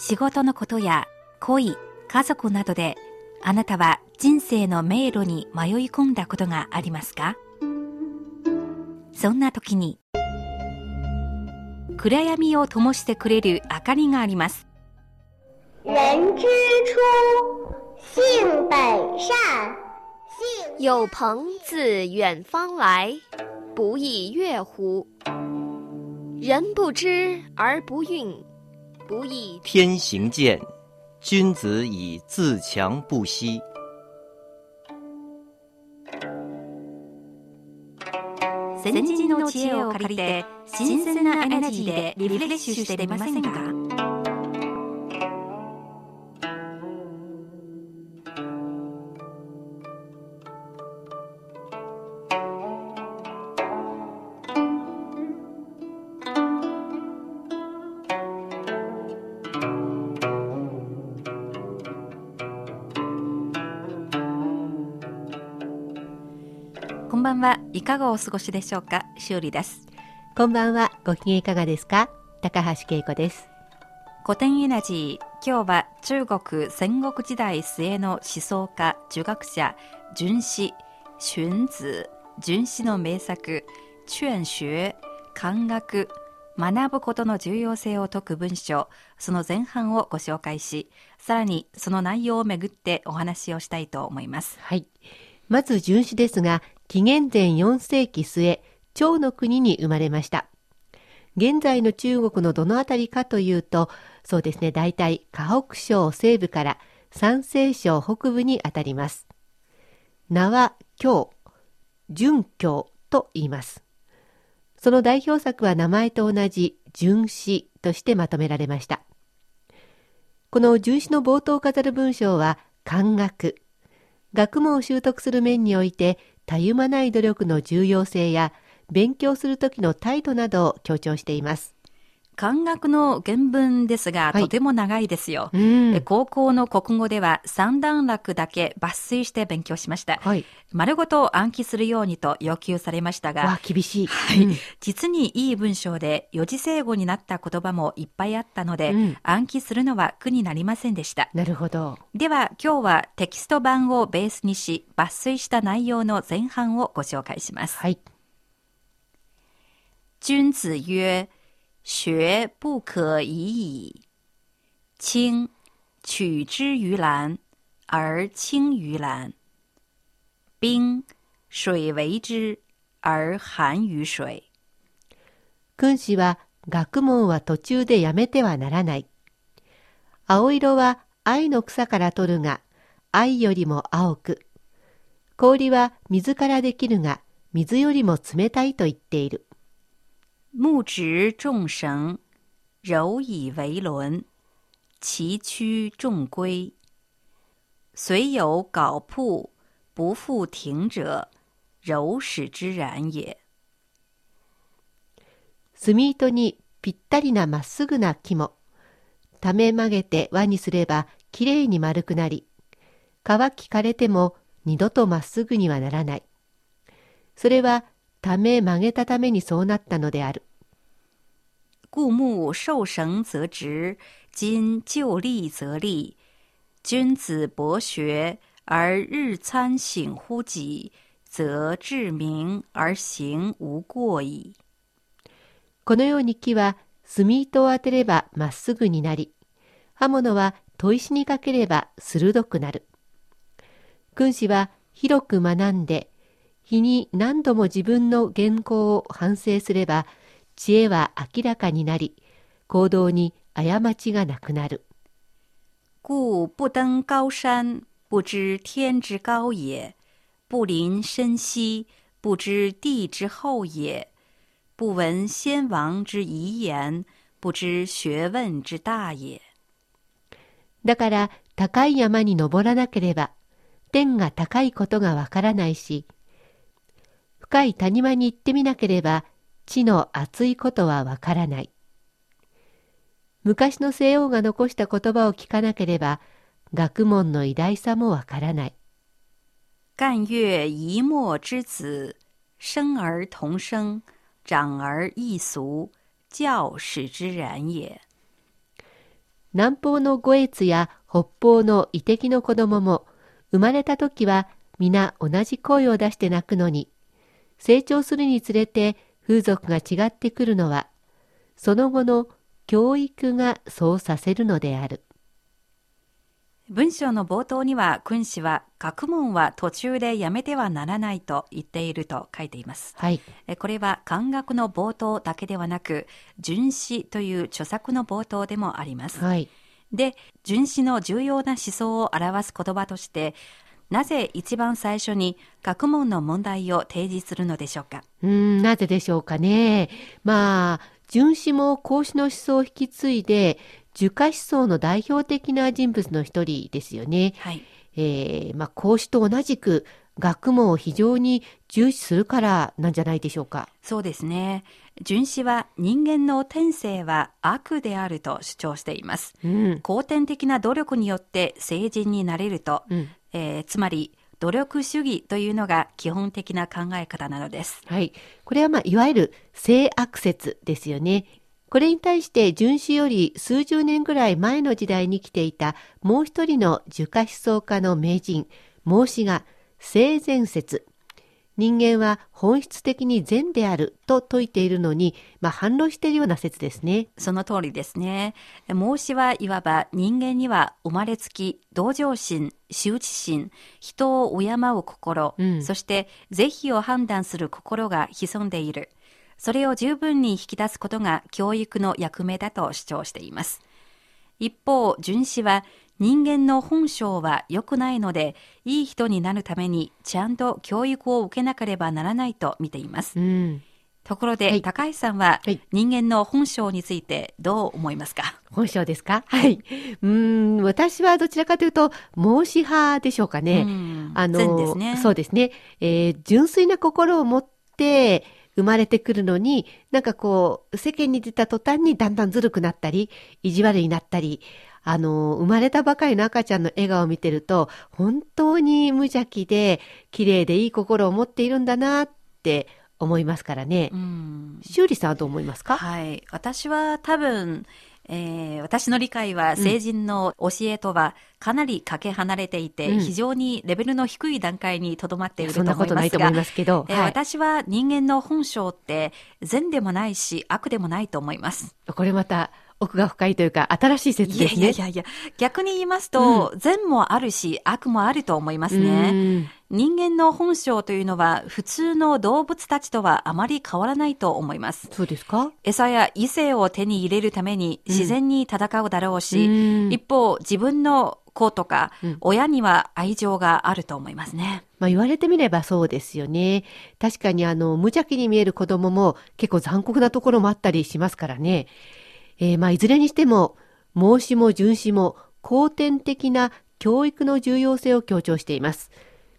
仕事のことや恋、家族などであなたは人生の迷路に迷い込んだことがありますか？そんな時に暗闇を灯してくれる明かりがあります。人之初，性本善。性有朋自远方来，不亦乐乎？人不知而不愠，不亦天行健，君子以自强不息。先人の知恵を借りて新鮮なエナジーでリフレッシュしてみませんか？ばんはいかがお過ごしでしょうか？しおりですこんばんは。ご機嫌いかがですか？高橋恵子です。古典エナジー今日は中国戦国時代末の思想家儒学者荀子荀子荀子の名作勸学漢学学ぶことの重要性を説く文章その前半をご紹介しさらにその内容をめぐってお話をしたいと思いますはい。まず荀子ですが、紀元前4世紀末、趙の国に生まれました。現在の中国のどのあたりかというと、そうですね、大体河北省西部から山西省北部にあたります。名は教、準教と言います。その代表作は名前と同じ荀子としてまとめられました。この荀子の冒頭を飾る文章は漢学。学問を習得する面においてたゆまない努力の重要性や勉強する時の態度などを強調しています。漢学の原文ですが、はいとても長いですよ、うんで高校の国語では三段落だけ抜粋して勉強しました。はい。丸ごと暗記するようにと要求されましたわがあ、、厳しい。はいうん実にいい文章で四字成語になった言葉もいっぱいあったので、うん暗記するのは苦になりませんでした。なるほど。では今日はテキスト版をベースにし抜粋した内容の前半をご紹介します。はい。君子曰：“学不可以已。清，取之于蓝，而清于蓝。冰，水为之，而寒于水。君子は学問は途中でやめてはならない。青色は藍の草から取るが、藍よりも青く。氷は水からできるが、水よりも冷たいと言っている。木直众绳，柔以为轮。其曲众归。虽有槁铺，不复挺者，柔使之然也。”墨糸にぴったりなまっすぐな木も、ため曲げて輪にすればきれいに丸くなり、乾き枯れても二度とまっすぐにはならない。それはため曲げたためにそうなったのである。故木受绳则直，今就立则立。君子博学而日参省乎己，则志明而行无过矣。このように木は墨糸を当てればまっすぐになり、刃物は砥石にかければ鋭くなる。君子は広く学んで、日に何度も自分の原稿を反省すれば、知恵は明らかになり、行動に過ちがなくなる。故不登高山，不知天之高也；不临深溪，不知地之厚也；不闻先王之遗言，不知学问之大也。だから高い山に登らなければ、天が高いことがわからないし、深い谷間に行ってみなければ、地の厚いことはわからない。昔の西王が残した言葉を聞かなければ、学問の偉大さもわからない。干月一墨之子，生而同生，长而异俗，教使之然也。南方の五越や北方の遺敵の子供も、生まれた時は皆同じ声を出して泣くのに、成長するにつれて風俗が違ってくるのは、その後の教育がそうさせるのである。文章の冒頭には君子は学問は途中でやめてはならないと言っていると書いています。はい。えこれは漢学の冒頭だけではなく、純子という著作の冒頭でもあります。はい。で、純子の重要な思想を表す言葉として、なぜ一番最初に学問の問題を提示するのでしょうか？うーん、なぜでしょうかね。まあ、荀子も孔子の思想を引き継いで、儒家思想の代表的な人物の一人ですよね。はい。えー、まあ、孔子と同じく学問を非常に重視するからなんじゃないでしょうか。そうですね。純子は人間の天性は悪であると主張しています。うん。後天的な努力によって成人になれると、うん。えーつまり努力主義というのが基本的な考え方なのです。はい。これはまあ、いわゆる性悪説ですよね。これに対して、荀子より数十年ぐらい前の時代に来ていたもう一人の儒家思想家の名人、孟子が性善説。人間は本質的に善であると説いているのに、まあ、反論しているような説ですね。その通りですね。孟子はいわば人間には生まれつき、同情心、羞恥心、人を敬う心、うんそして是非を判断する心が潜んでいる。それを十分に引き出すことが教育の役目だと主張しています。一方、荀子は人間の本性は良くないので、いい人になるためにちゃんと教育を受けなければならないと見ています。うん。ところで、はい高橋さんははい人間の本性についてどう思いますか？本性ですか？はい。うーん、私はどちらかというと、孟子派でしょうかね。うんあの、ね。そうですね。えー純粋な心を持って生まれてくるのに、なんかこう、世間に出た途端にだんだんずるくなったり、意地悪になったり、あの、生まれたばかりの赤ちゃんの笑顔を見てると、本当に無邪気で、綺麗でいい心を持っているんだなって思いますからねう。ん修理さんはどう思いますか？はい。私は多分、えー私の理解は成人の教えとはかなりかけ離れていて、うん非常にレベルの低い段階にとどまっているとそん思いますがなことないと思いますけど、えーはい。私は人間の本性って善でもないし悪でもないと思います。これまた奥が深いというか、新しい説ですね。いやいやいや、逆に言いますと、善もあるし悪もあると思いますね。ね。人間の本性というのは普通の動物たちとはあまり変わらないと思います。そうですか？餌や異性を手に入れるために自然に戦うだろうし、うん一方自分の子とかうん親には愛情があると思いますね。まあ言われてみればそうですよね。確かにあの、無邪気に見える子供も結構残酷なところもあったりしますからね。えーまあいずれにしても、孟子も荀子も後天的な教育の重要性を強調しています。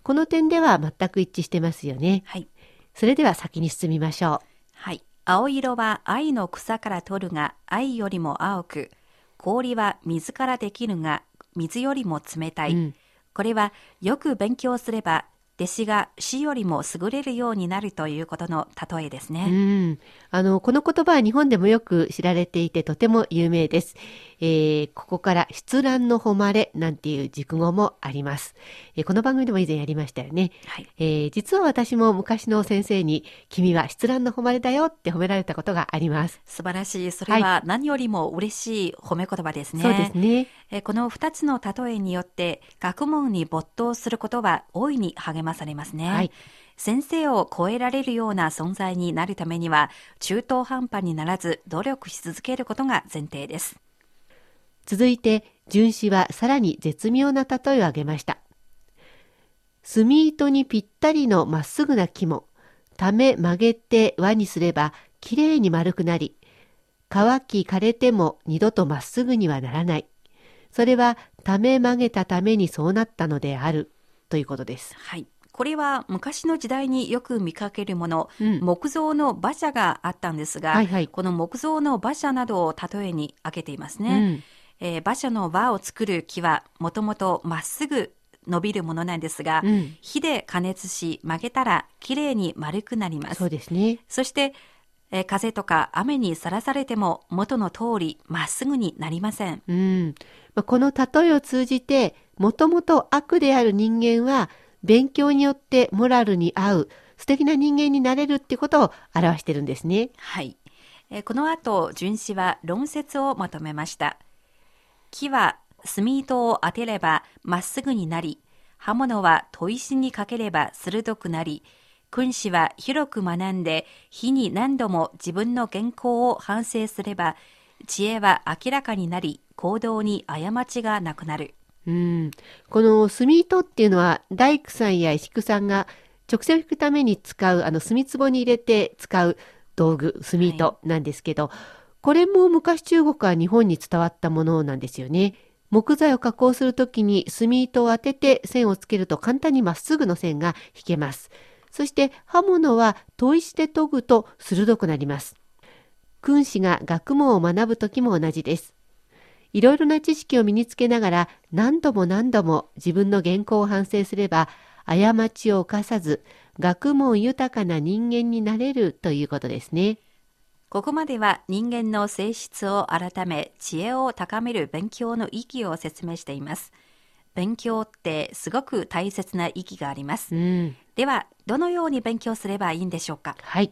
この点では全く一致してますよね。はい。それでは先に進みましょはい。青色は愛の草から取るが愛よりも青く、氷は水からできるが水よりも冷たう。い。うんこれはよく勉強すれば弟子が死よりも優れるようになるということの例えですうね。ん。あの、この言葉は日本でもよく知られていてとても有名です。えーここから出覧の誉れなんていう熟語もあります。えーこの番組でも以前やりましたよね。はい。えー実は私も昔の先生に、君は出覧の誉れだよって褒められたことがあります。素晴らしい。それは何よりも嬉しい褒め言葉ですね。そうですね。えーこの二つの例えによって学問に没頭することは大いに励まされますね。はい先生を超えられるような存在になるためには中途半端にならず努力し続けることが前提です。続いて、荀子はさらに絶妙な例えを挙げました。墨糸にぴったりのまっすぐな木も、ため曲げて輪にすればきれいに丸くなり、乾き枯れても二度とまっすぐにはならない。それはため曲げたためにそうなったのである。ということです。はい。これは昔の時代によく見かけるもの、うん木造の馬車があったんですが、はいはいこの木造の馬車などを例えに挙げていますうね。ん。えー馬車の輪を作る木はもともとまっすぐ伸びるものなんですが、うん。火で加熱し曲げたらきれいに丸くなりますそう。ですね。そしてえー風とか雨にさらされても元の通りまっすぐになりません。うん。まあこの例えを通じて、もともと悪である人間は、勉強によってモラルに合う素敵な人間になれるってことを表してるんですね。はい。えこの後、巡視は論説をまとめました。木は炭糸を当てればまっすぐになり、刃物は砥石にかければ鋭くなり、君子は広く学んで、日に何度も自分の原稿を反省すれば、知恵は明らかになり、行動に過ちがなくなる。うん。この墨糸っていうのは、大工さんや石工さんが直線を引くために使う、あの墨壺に入れて使う道具、墨糸なんですけど、これも昔中国は日本に伝わったものなんですよね。木材を加工するときに墨糸を当てて線をつけると簡単にまっすぐの線が引けます。そして刃物は砥石で研ぐと鋭くなります。君子が学問を学ぶときも同じです。いろいろな知識を身につけながら何度も何度も自分の原稿を反省すれば過ちを犯さず学問豊かな人間になれるということですね。ここまでは人間の性質を改め知恵を高める勉強の意義を説明しています。勉強ってすごく大切な意義があります。うん。では、どのように勉強すればいいんでしょうか？はい。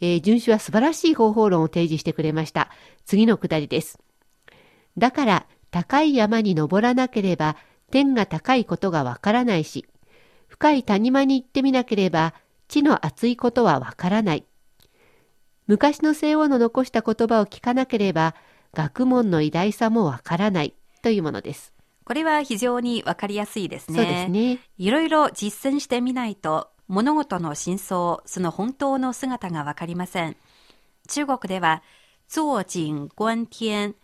えー、遵守は素晴らしい方法論を提示してくれました。次のくだりです。だから、高い山に登らなければ、天が高いことがわからないし、深い谷間に行ってみなければ、地の厚いことはわからない。昔の西欧の残した言葉を聞かなければ、学問の偉大さもわからないというものです。これは非常にわかりやすいですね。そうですね。いろいろ実践してみないと、物事の真相、その本当の姿がわかりません。中国では、坐井观天、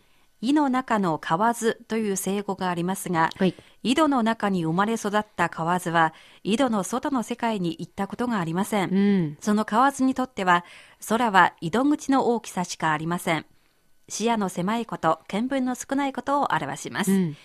井の中の蛙という成語がありますが、はい。井戸の中に生まれ育った蛙は、井戸の外の世界に行ったことがありません。うん。その蛙にとっては、空は井戸口の大きさしかありません。視野の狭いこと、見聞の少ないことを表します。うん。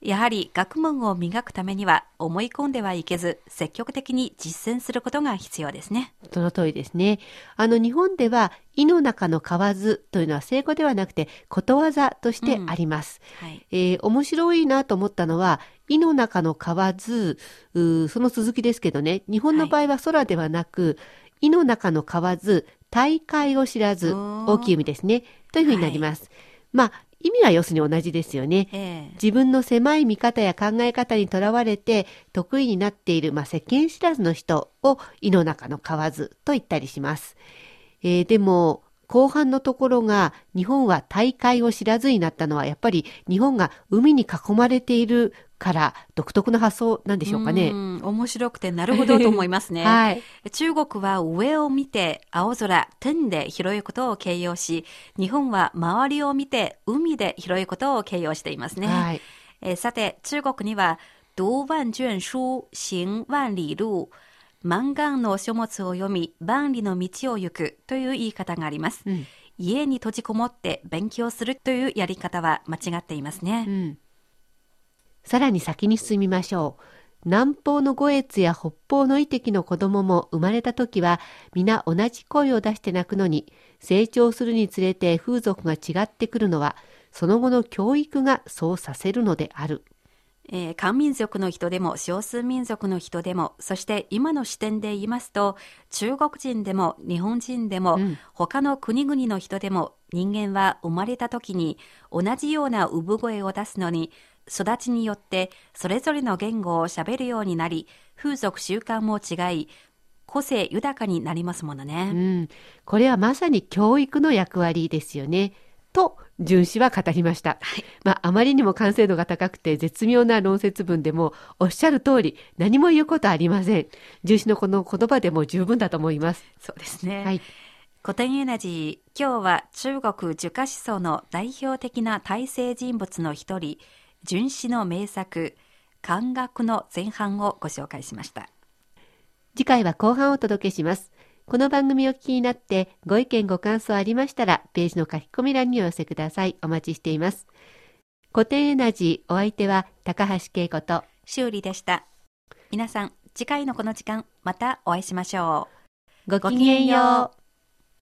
やはり学問を磨くためには思い込んではいけず、積極的に実践することが必要ですね。その通りですね。あの日本では、井の中の蛙というのは成語ではなくて、ことわざとしてあります。はい。えー面白いなと思ったのは、井の中の蛙、その続きですけどね、日本の場合は空ではなく、井の中の蛙、大海を知らず、大きい海ですね、というふうになります。まあ、意味は要するに同じですよね。ええ自分の狭い見方や考え方にとらわれて得意になっている、まあ、世間知らずの人を井の中の蛙と言ったりします。えーでも、後半のところが日本は大海を知らずになったのはやっぱり日本が海に囲まれているから独特の発想なんでしょうかねう。ん面白くてなるほどと思いますね。はい。中国は上を見て青空、天で広いことを形容し、日本は周りを見て海で広いことを形容していますね。はい。えーさて、中国には、读万卷書、行万里路、万願の書物を読み、万里の道を行くという言い方があります。うん。家に閉じこもって勉強するというやり方は間違っていますね。うん。さらに先に進みましょう。南方の五越や北方の遺跡の子供も生まれた時は皆同じ声を出して泣くのに成長するにつれて風俗が違ってくるのはその後の教育がそうさせるのである。えー漢民族の人でも少数民族の人でも、そして今の視点で言いますと、中国人でも日本人でも、うん他の国々の人でも、人間は生まれた時に同じような産声を出すのに、育ちによってそれぞれの言語を喋るようになり、風俗習慣も違い、個性豊かになりますものうね。ん。これはまさに教育の役割ですよね。と、荀子は語りました。まあ、あまりにも完成度が高くて絶妙な論説文でも、おっしゃる通り、何も言うことありません。荀子のこの言葉でも十分だと思います。そうですね。はい。古典エナジー、今日は中国儒家思想の代表的な体制人物の一人、荀子の名作、漢学の前半をご紹介しました。次回は後半をお届けします。この番組を聞きになってご意見ご感想ありましたらページの書き込み欄にお寄せください。お待ちしています。古典エナジーお相手は高橋恵子と修理でした。皆さん、次回のこの時間、またお会いしましょう。ごきげんよう。